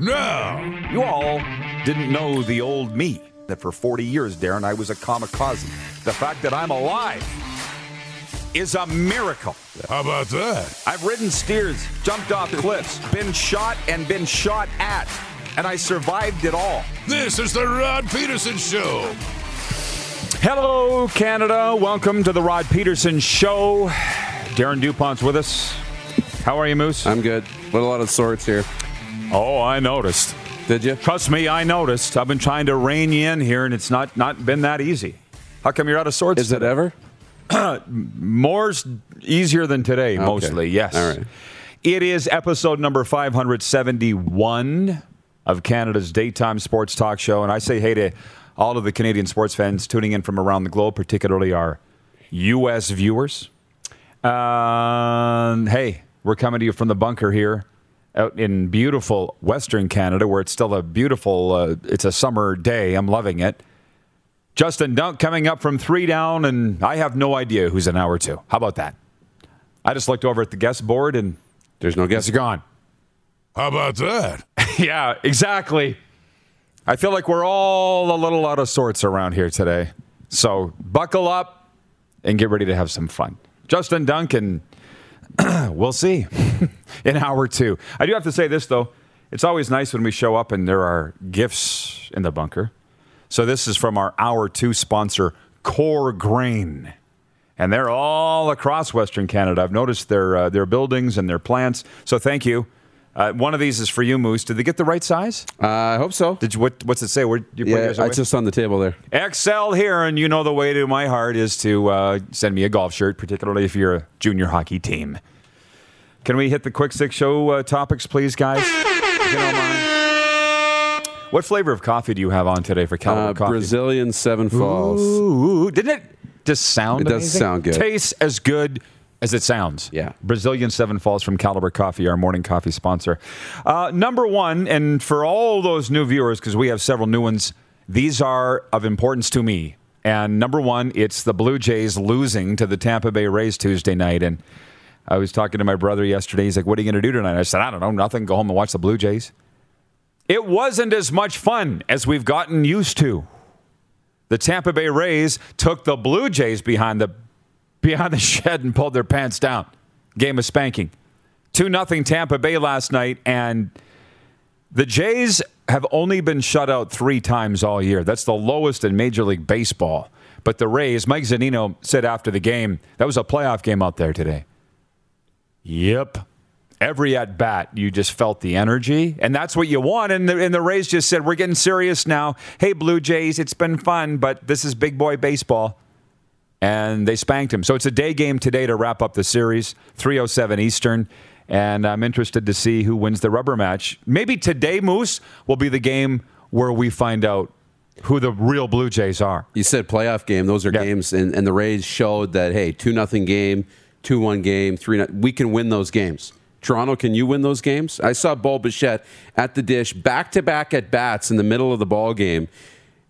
now. You all didn't know the old me. That for 40 years, Darren, I was a kamikaze. The fact that I'm alive is a miracle. How about that? I've ridden steers, jumped off cliffs, been shot and been shot at, and I survived it all. This is the Rod Pedersen Show. Hello, Canada. Welcome to the Rod Pedersen Show. Darren DuPont's with us. How are you, Moose? I'm good. With a lot of sorts here. Oh, I noticed. Did you? Trust me, I noticed. I've been trying to rein you in here, and it's not not been that easy. How come you're out of sorts? Is it ever? More's easier than today, Okay. mostly. Yes. All right. It is episode number 571 of Canada's daytime sports talk show, and I say hey to all of the Canadian sports fans tuning in from around the globe, particularly our U.S. viewers. Um, hey, we're coming to you from the bunker here out in beautiful Western Canada, where it's still a beautiful. Uh, it's a summer day. I'm loving it. Justin Dunk coming up from three down, and I have no idea who's an hour two. How about that? I just looked over at the guest board and There's no it's guess. gone. How about that? yeah, exactly. I feel like we're all a little out of sorts around here today. So buckle up and get ready to have some fun. Justin Duncan, we'll see in hour two. I do have to say this, though. It's always nice when we show up and there are gifts in the bunker. So this is from our hour two sponsor, Core Grain. And they're all across Western Canada. I've noticed their, uh, their buildings and their plants. So thank you. Uh, one of these is for you, Moose. Did they get the right size? Uh, I hope so. Did you, what, what's it say? Where you put Yeah, yours away? it's just on the table there. Excel here, and you know the way to my heart is to uh, send me a golf shirt, particularly if you're a junior hockey team. Can we hit the quick six show uh, topics, please, guys? If you don't mind. What flavor of coffee do you have on today for Caliber Uh, Coffee? Brazilian Seven Falls. Ooh, didn't it just sound? Good? It does amazing? sound good. Tastes as good as it sounds. Yeah. Brazilian Seven Falls from Caliber Coffee, our morning coffee sponsor. Uh, number one, and for all those new viewers, because we have several new ones, these are of importance to me. And number one, it's the Blue Jays losing to the Tampa Bay Rays Tuesday night. And I was talking to my brother yesterday. He's like, What are you going to do tonight? I said, I don't know, nothing. Go home and watch the Blue Jays. It wasn't as much fun as we've gotten used to. The Tampa Bay Rays took the Blue Jays behind the behind the shed and pulled their pants down. Game of spanking. 2 nothing Tampa Bay last night and the Jays have only been shut out 3 times all year. That's the lowest in Major League Baseball. But the Rays, Mike Zunino said after the game, that was a playoff game out there today. Yep. Every at bat, you just felt the energy, and that's what you want. And the, and the Rays just said, We're getting serious now. Hey, Blue Jays, it's been fun, but this is big boy baseball. And they spanked him. So it's a day game today to wrap up the series, 307 Eastern. And I'm interested to see who wins the rubber match. Maybe today, Moose, will be the game where we find out who the real Blue Jays are. You said playoff game. Those are Yeah. games, and, and the Rays showed that hey, two nothing game, two one game, three. no- We can win those games. Toronto, can you win those games? I saw Bo Bichette at the dish, back to back at bats in the middle of the ball game,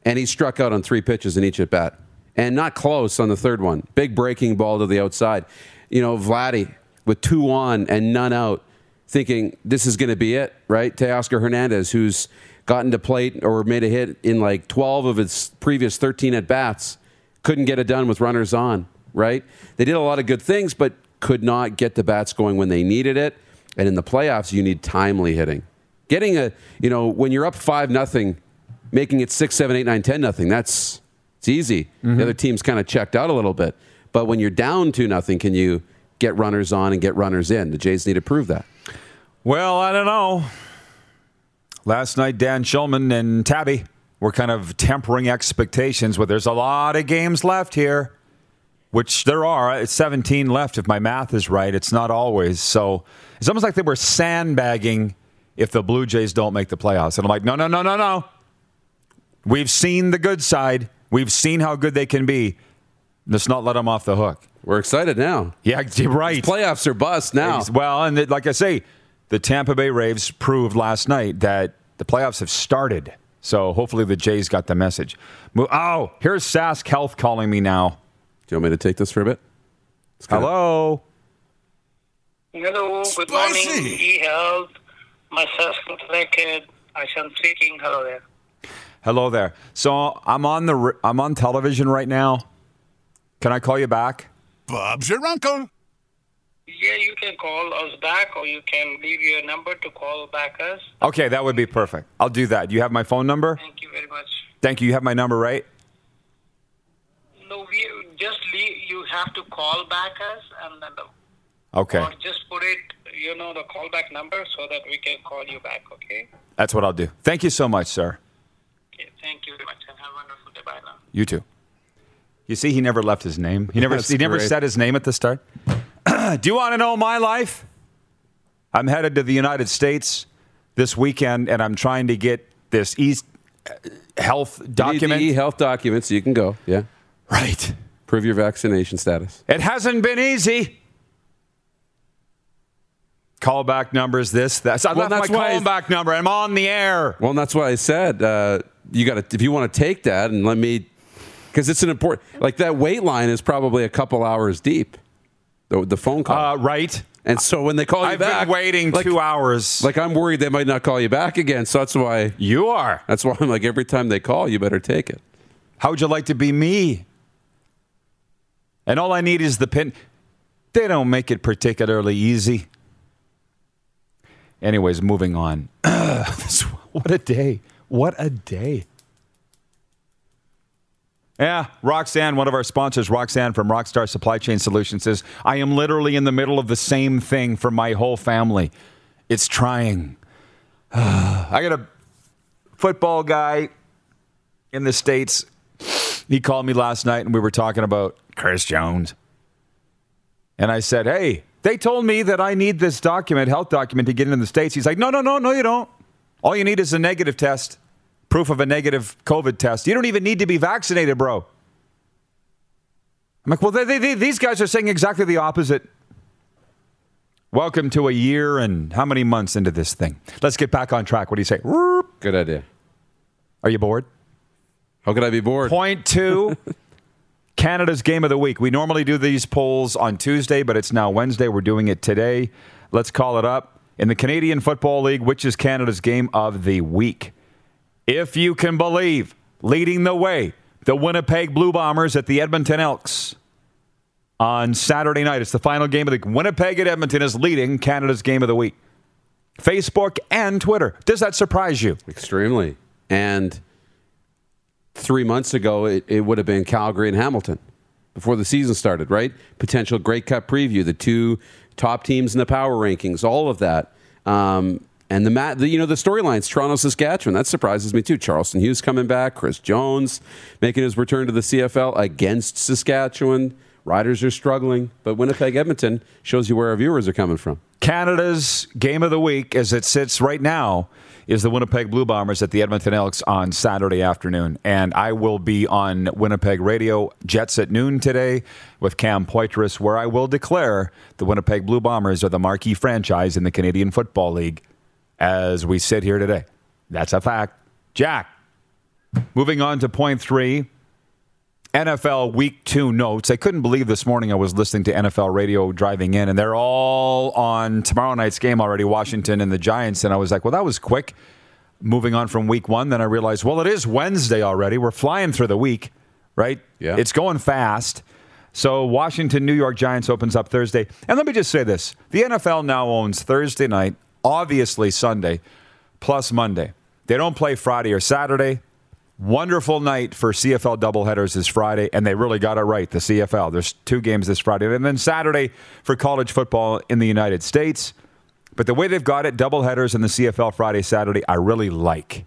and he struck out on three pitches in each at bat, and not close on the third one. Big breaking ball to the outside. You know, Vladdy with two on and none out, thinking this is going to be it, right? Teoscar Hernandez, who's gotten to plate or made a hit in like 12 of his previous 13 at bats, couldn't get it done with runners on, right? They did a lot of good things, but could not get the bats going when they needed it. And in the playoffs, you need timely hitting. Getting a, you know, when you're up five nothing, making it six, seven, eight, nine, ten nothing. That's it's easy. The mm-hmm. other team's kind of checked out a little bit. But when you're down two nothing, can you get runners on and get runners in? The Jays need to prove that. Well, I don't know. Last night, Dan Shulman and Tabby were kind of tempering expectations, but there's a lot of games left here, which there are. It's 17 left, if my math is right. It's not always. So it's almost like they were sandbagging if the Blue Jays don't make the playoffs. And I'm like, no, no, no, no, no. We've seen the good side, we've seen how good they can be. Let's not let them off the hook. We're excited now. Yeah, you're right. Playoffs are bust now. Ex- Well, and it- like I say, the Tampa Bay Raves proved last night that the playoffs have started. So hopefully the Jays got the message. Mo- Oh, here's Sask Health calling me now. Do you want me to take this for a bit? It's kinda- Hello. Hello, good Spicy. morning, e-health. My Saskatoon kid. Asham speaking. Hello there. Hello there. So I'm on the I'm on television right now. Can I call you back? Bob's your uncle. Yeah, you can call us back or you can leave your number to call back us. Okay, that would be perfect. I'll do that. You have my phone number? Thank you very much. Thank you. You have my number, right? No, we just leave. You have to call back us and then Okay. or just put it, you know, the callback number so that we can call you back. Okay. That's what I'll do. Thank you so much, sir. Okay. Thank you very much and have a wonderful day. Bye now. You too. You see, he never left his name. He never That's he never great. said his name at the start. Do you want to know my life? I'm headed to the United States this weekend, and I'm trying to get this East uh, health document. the health documents. So you can go. Yeah. Right. Prove your vaccination status. It hasn't been easy. Callback numbers, this, that. So I Well, left that's my why- callback number. I'm on the air. Well, that's why I said uh, you got to if you want to take that and let me because it's an important like that wait line is probably a couple hours deep. The, the phone call. Uh, right. and so when they call you back, I've been waiting like, two hours. Like I'm worried they might not call you back again. So that's why you are. that's why I'm like every time they call, you better take it. How would you like to be me? And all I need is the pin. They don't make it particularly easy. Anyways, moving on. what a day. What a day. Yeah, Roxanne, one of our sponsors, Roxanne from Rockstar Supply Chain Solutions, says, I am literally in the middle of the same thing for my whole family. It's trying. I got a football guy in the States. He called me last night and we were talking about Chris Jones. And I said, Hey, they told me that I need this document, health document, to get into the States. He's like, No, no, no, no, you don't. All you need is a negative test, proof of a negative COVID test. You don't even need to be vaccinated, bro. I'm like, Well, they, they, these guys are saying exactly the opposite. Welcome to a year and how many months into this thing? Let's get back on track. What do you say? Good idea. Are you bored? How could I be bored? Point two Canada's game of the week. We normally do these polls on Tuesday, but it's now Wednesday. We're doing it today. Let's call it up. In the Canadian Football League, which is Canada's game of the week? If you can believe, leading the way, the Winnipeg Blue Bombers at the Edmonton Elks on Saturday night. It's the final game of the Winnipeg at Edmonton is leading Canada's game of the week. Facebook and Twitter. Does that surprise you? Extremely. And three months ago, it, it would have been Calgary and Hamilton before the season started, right? Potential Grey Cup preview, the two top teams in the power rankings, all of that. Um, and the, mat, the you know the storylines, Toronto, Saskatchewan, that surprises me too. Charleston Hughes coming back, Chris Jones making his return to the CFL against Saskatchewan. Riders are struggling, but Winnipeg, Edmonton shows you where our viewers are coming from. Canada's game of the week, as it sits right now, is the Winnipeg Blue Bombers at the Edmonton Elks on Saturday afternoon. And I will be on Winnipeg Radio, Jets at noon today with Cam Poitras, where I will declare the Winnipeg Blue Bombers are the marquee franchise in the Canadian Football League as we sit here today. That's a fact. Jack, moving on to point three. NFL Week Two notes. I couldn't believe this morning I was listening to NFL radio driving in, and they're all on tomorrow night's game already, Washington and the Giants. And I was like, well, that was quick. Moving on from Week One, then I realized, well, it is Wednesday already. We're flying through the week, right? Yeah. It's going fast. So Washington, New York Giants opens up Thursday. And let me just say this: the NFL now owns Thursday night, obviously Sunday, plus Monday. They don't play Friday or Saturday. Wonderful night for CFL doubleheaders is Friday, and they really got it right. The CFL. There's two games this Friday, and then Saturday for college football in the United States. But the way they've got it, doubleheaders in the CFL Friday, Saturday, I really like.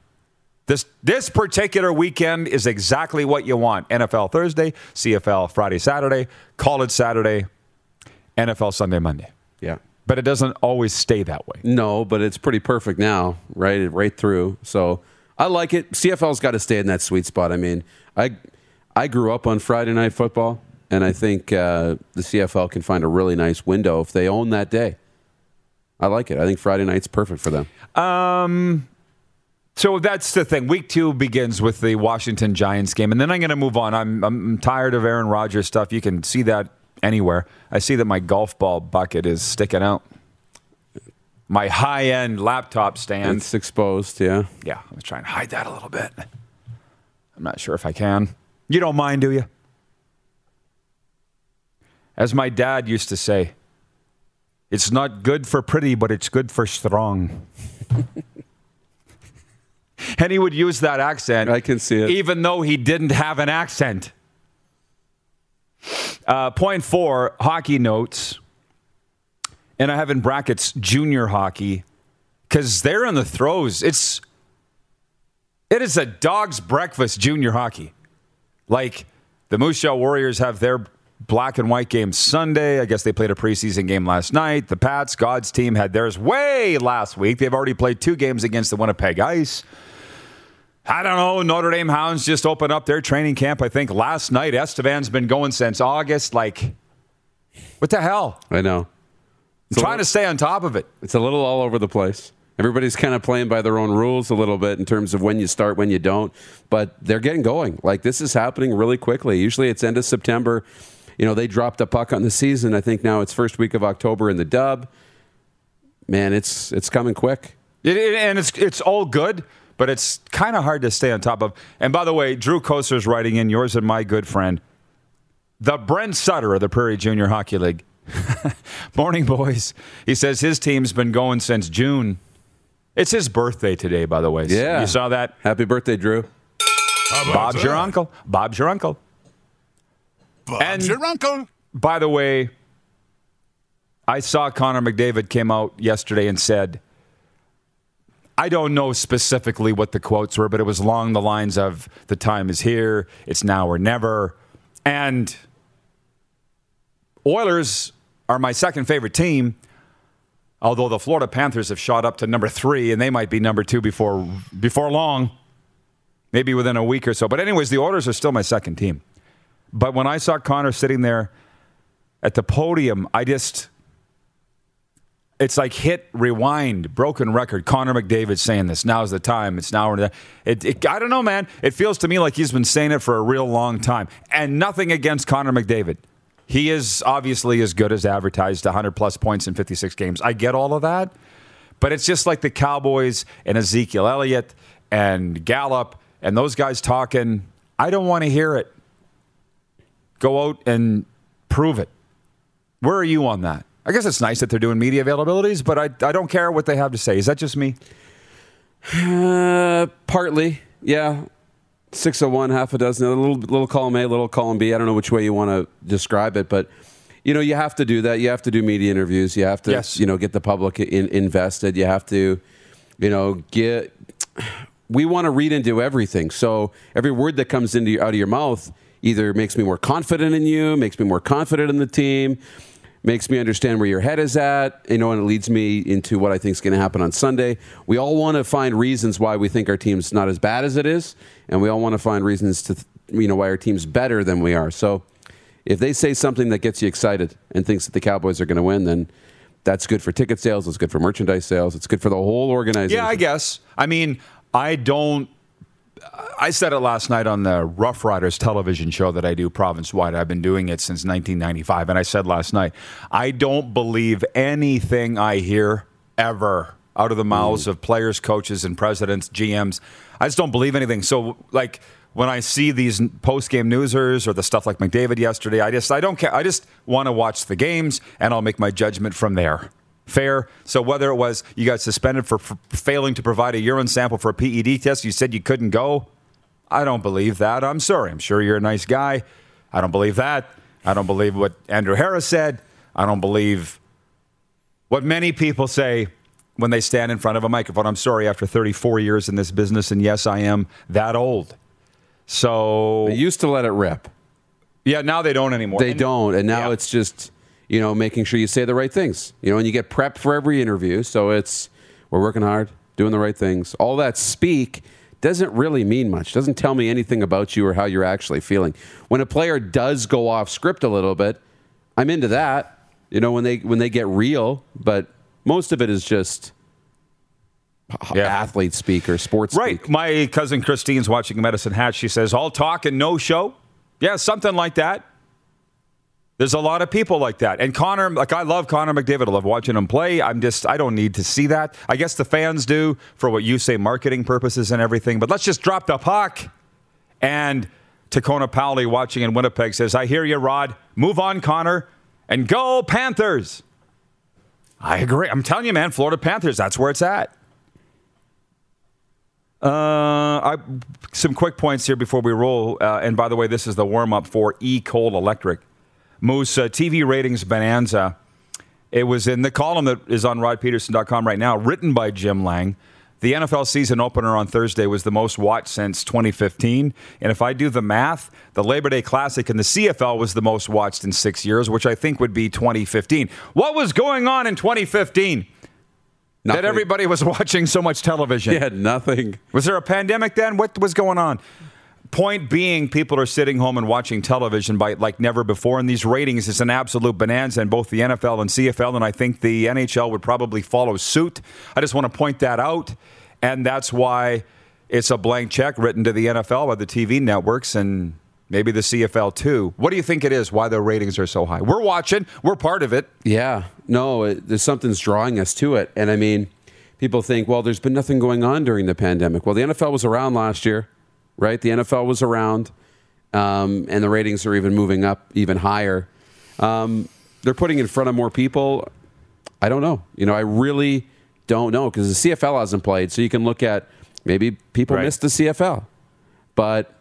This this particular weekend is exactly what you want. NFL Thursday, CFL Friday, Saturday, college Saturday, NFL Sunday, Monday. Yeah. But it doesn't always stay that way. No, but it's pretty perfect now, right? Right through. So I like it. CFL's got to stay in that sweet spot. I mean, I I grew up on Friday night football, and I think uh, the CFL can find a really nice window if they own that day. I like it. I think Friday night's perfect for them. Um. So that's the thing. Week two begins with the Washington Giants game, and then I'm going to move on. I'm, I'm tired of Aaron Rodgers stuff. You can see that anywhere. I see that my golf ball bucket is sticking out. My high end laptop stand. It's exposed. Yeah. yeah, I'm trying to hide that a little bit. I'm not sure if I can. You don't mind, do you? As my dad used to say, it's not good for pretty, but it's good for strong. and he would use that accent. I can see it. Even though he didn't have an accent. Uh, point four hockey notes. And I have in brackets junior hockey because they're in the throes. It's it is a dog's breakfast junior hockey. Like the Moose Jaw Warriors have their black and white game Sunday. I guess they played a preseason game last night. The Pats, God's team, had theirs way last week. They've already played two games against the Winnipeg Ice. I don't know. Notre Dame Hounds just opened up their training camp, I think, last night. Estevan's been going since August. Like, what the hell? I know. I'm trying to stay on top of it. It's a little all over the place. Everybody's kind of playing by their own rules a little bit in terms of when you start, when you don't. But they're getting going. Like this is happening really quickly. Usually it's end of September. You know, they dropped a puck on the season. I think now it's first week of October in the dub. Man, it's it's coming quick. It, it- and it's it's all good, but it's kind of hard to stay on top of. And by the way, Drew Koser's writing in yours and my good friend, the Brent Sutter of the Prairie Junior Hockey League. Morning, boys. He says his team's been going since June. It's his birthday today, by the way. Yeah. you saw that. Happy birthday, Drew. How about Bob's your uncle. Bob's your uncle. Bob's And- your uncle. By the way, I saw Connor McDavid came out yesterday and said, I don't know specifically what the quotes were, but it was along the lines of the time is here, it's now or never. And Oilers are my second favorite team, although the Florida Panthers have shot up to number three, and they might be number two before before long, maybe within a week or so. But anyways, the Oilers are still my second team. But when I saw Connor sitting there at the podium, I just it's like hit rewind, broken record. Connor McDavid saying this. Now's the time. It's now or. It, it, I don't know, man. It feels to me like he's been saying it for a real long time. And nothing against Connor McDavid. He is obviously as good as advertised, 100 plus points in 56 games. I get all of that. But it's just like the Cowboys and Ezekiel Elliott and Gallup and those guys talking. I don't want to hear it. Go out and prove it. Where are you on that? I guess it's nice that they're doing media availabilities, but I, I don't care what they have to say. Is that just me? Uh, partly, yeah. Six of one, half a dozen. A little, little column A, little column B. I don't know which way you want to describe it, but you know, you have to do that. You have to do media interviews. You have to, Yes. you know, get the public in, invested. You have to, you know, get. We want to read into everything, so every word that comes into out of your mouth either makes me more confident in you, makes me more confident in the team, makes me understand where your head is at, you know, and it leads me into what I think is going to happen on Sunday. We all want to find reasons why we think our team's not as bad as it is, and we all want to find reasons to, you know, why our team's better than we are. So, if they say something that gets you excited and thinks that the Cowboys are going to win, then that's good for ticket sales. It's good for merchandise sales. It's good for the whole organization. Yeah, I guess. I mean, I don't. I said it last night on the Rough Riders television show that I do province wide. I've been doing it since 1995. And I said last night, I don't believe anything I hear ever out of the mouths mm. of players, coaches, and presidents, GMs. I just don't believe anything. So, like, when I see these post game newsers or the stuff like McDavid yesterday, I just I don't care. I just want to watch the games and I'll make my judgment from there. Fair. So whether it was you got suspended for, for failing to provide a urine sample for a PED test, you said you couldn't go. I don't believe that. I'm sorry. I'm sure you're a nice guy. I don't believe that. I don't believe what Andrew Harris said. I don't believe what many people say when they stand in front of a microphone. I'm sorry, after 34 years in this business, and yes, I am that old. So They used to let it rip. yeah, now they don't anymore. They And- don't, and now Yeah. it's just you know making sure you say the right things. You know, and you get prepped for every interview. So it's we're working hard, doing the right things. All that speak doesn't really mean much. Doesn't tell me anything about you or how you're actually feeling. When a player does go off script a little bit, I'm into that. You know, when they when they get real, but most of it is just Yeah. athlete speak or sports Right. speak. My cousin Christine's watching Medicine Hat. She says, all talk and no show. Yeah, something like that. There's a lot of people like that. And Connor, like I love Connor McDavid. I love watching him play. I'm just, I don't need to see that. I guess the fans do for what you say, marketing purposes and everything. But let's just drop the puck. And Tacona Powley watching in Winnipeg says, I hear you, Rod. Move on, Connor. And go Panthers. I agree. I'm telling you, man, Florida Panthers, that's where it's at. Uh, I, some quick points here before we roll. Uh, and by the way, this is the warm up for E. Cole Electric. Moose uh, TV ratings bonanza. It was in the column that is on rodpedersen.com right now, written by Jim Lang. The NFL season opener on Thursday was the most watched since 2015. And if I do the math, the Labor Day Classic in the CFL was the most watched in six years, which I think would be 2015. What was going on in 2015 Nothing. that everybody was watching so much television? Had nothing. Was there a pandemic then? What was going on? Point being, people are sitting home and watching television by like never before, and these ratings is an absolute bonanza in both the NFL and CFL, and I think the NHL would probably follow suit. I just want to point that out, and that's why it's a blank check written to the NFL by the TV networks and maybe the CFL too. What do you think it is? Why the ratings are so high? We're watching. We're part of it. Yeah, no, it, there's something's drawing us to it, and I mean, people think, well, there's been nothing going on during the pandemic. Well, the NFL was around last year, right? The NFL was around, um, and the ratings are even moving up even higher. Um, they're putting in front of more people. I don't know. You know, I really don't know because the CFL hasn't played, so you can look at maybe people Right. missed the CFL, but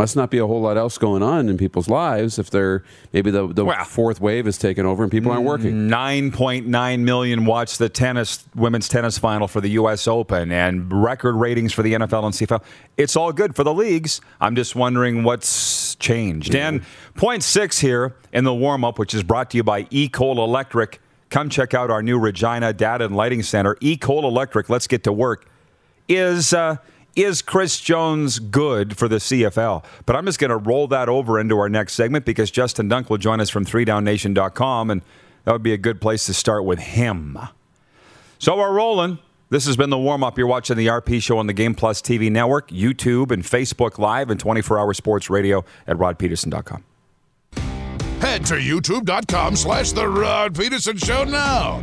must not be a whole lot else going on in people's lives if they're maybe the, the Well- fourth wave is taken over and people aren't working. 9.9 million watched the tennis women's tennis final for the US Open and record ratings for the NFL and CFL. It's all good for the leagues. I'm just wondering what's changed. And point six here in the warm up, which is brought to you by E. Cole Electric. Come check out our new Regina Data and Lighting Center. E. Cole Electric, let's get to work. Is uh, is Chris Jones good for the CFL? But I'm just going to roll that over into our next segment because Justin Dunk will join us from 3downnation.com, and that would be a good place to start with him. So we're rolling. This has been the warm up. You're watching the RP show on the Game Plus TV network, YouTube, and Facebook Live, and 24 hour sports radio at rodpedersen.com. Head to youtube.com slash The Rod Pedersen Show now.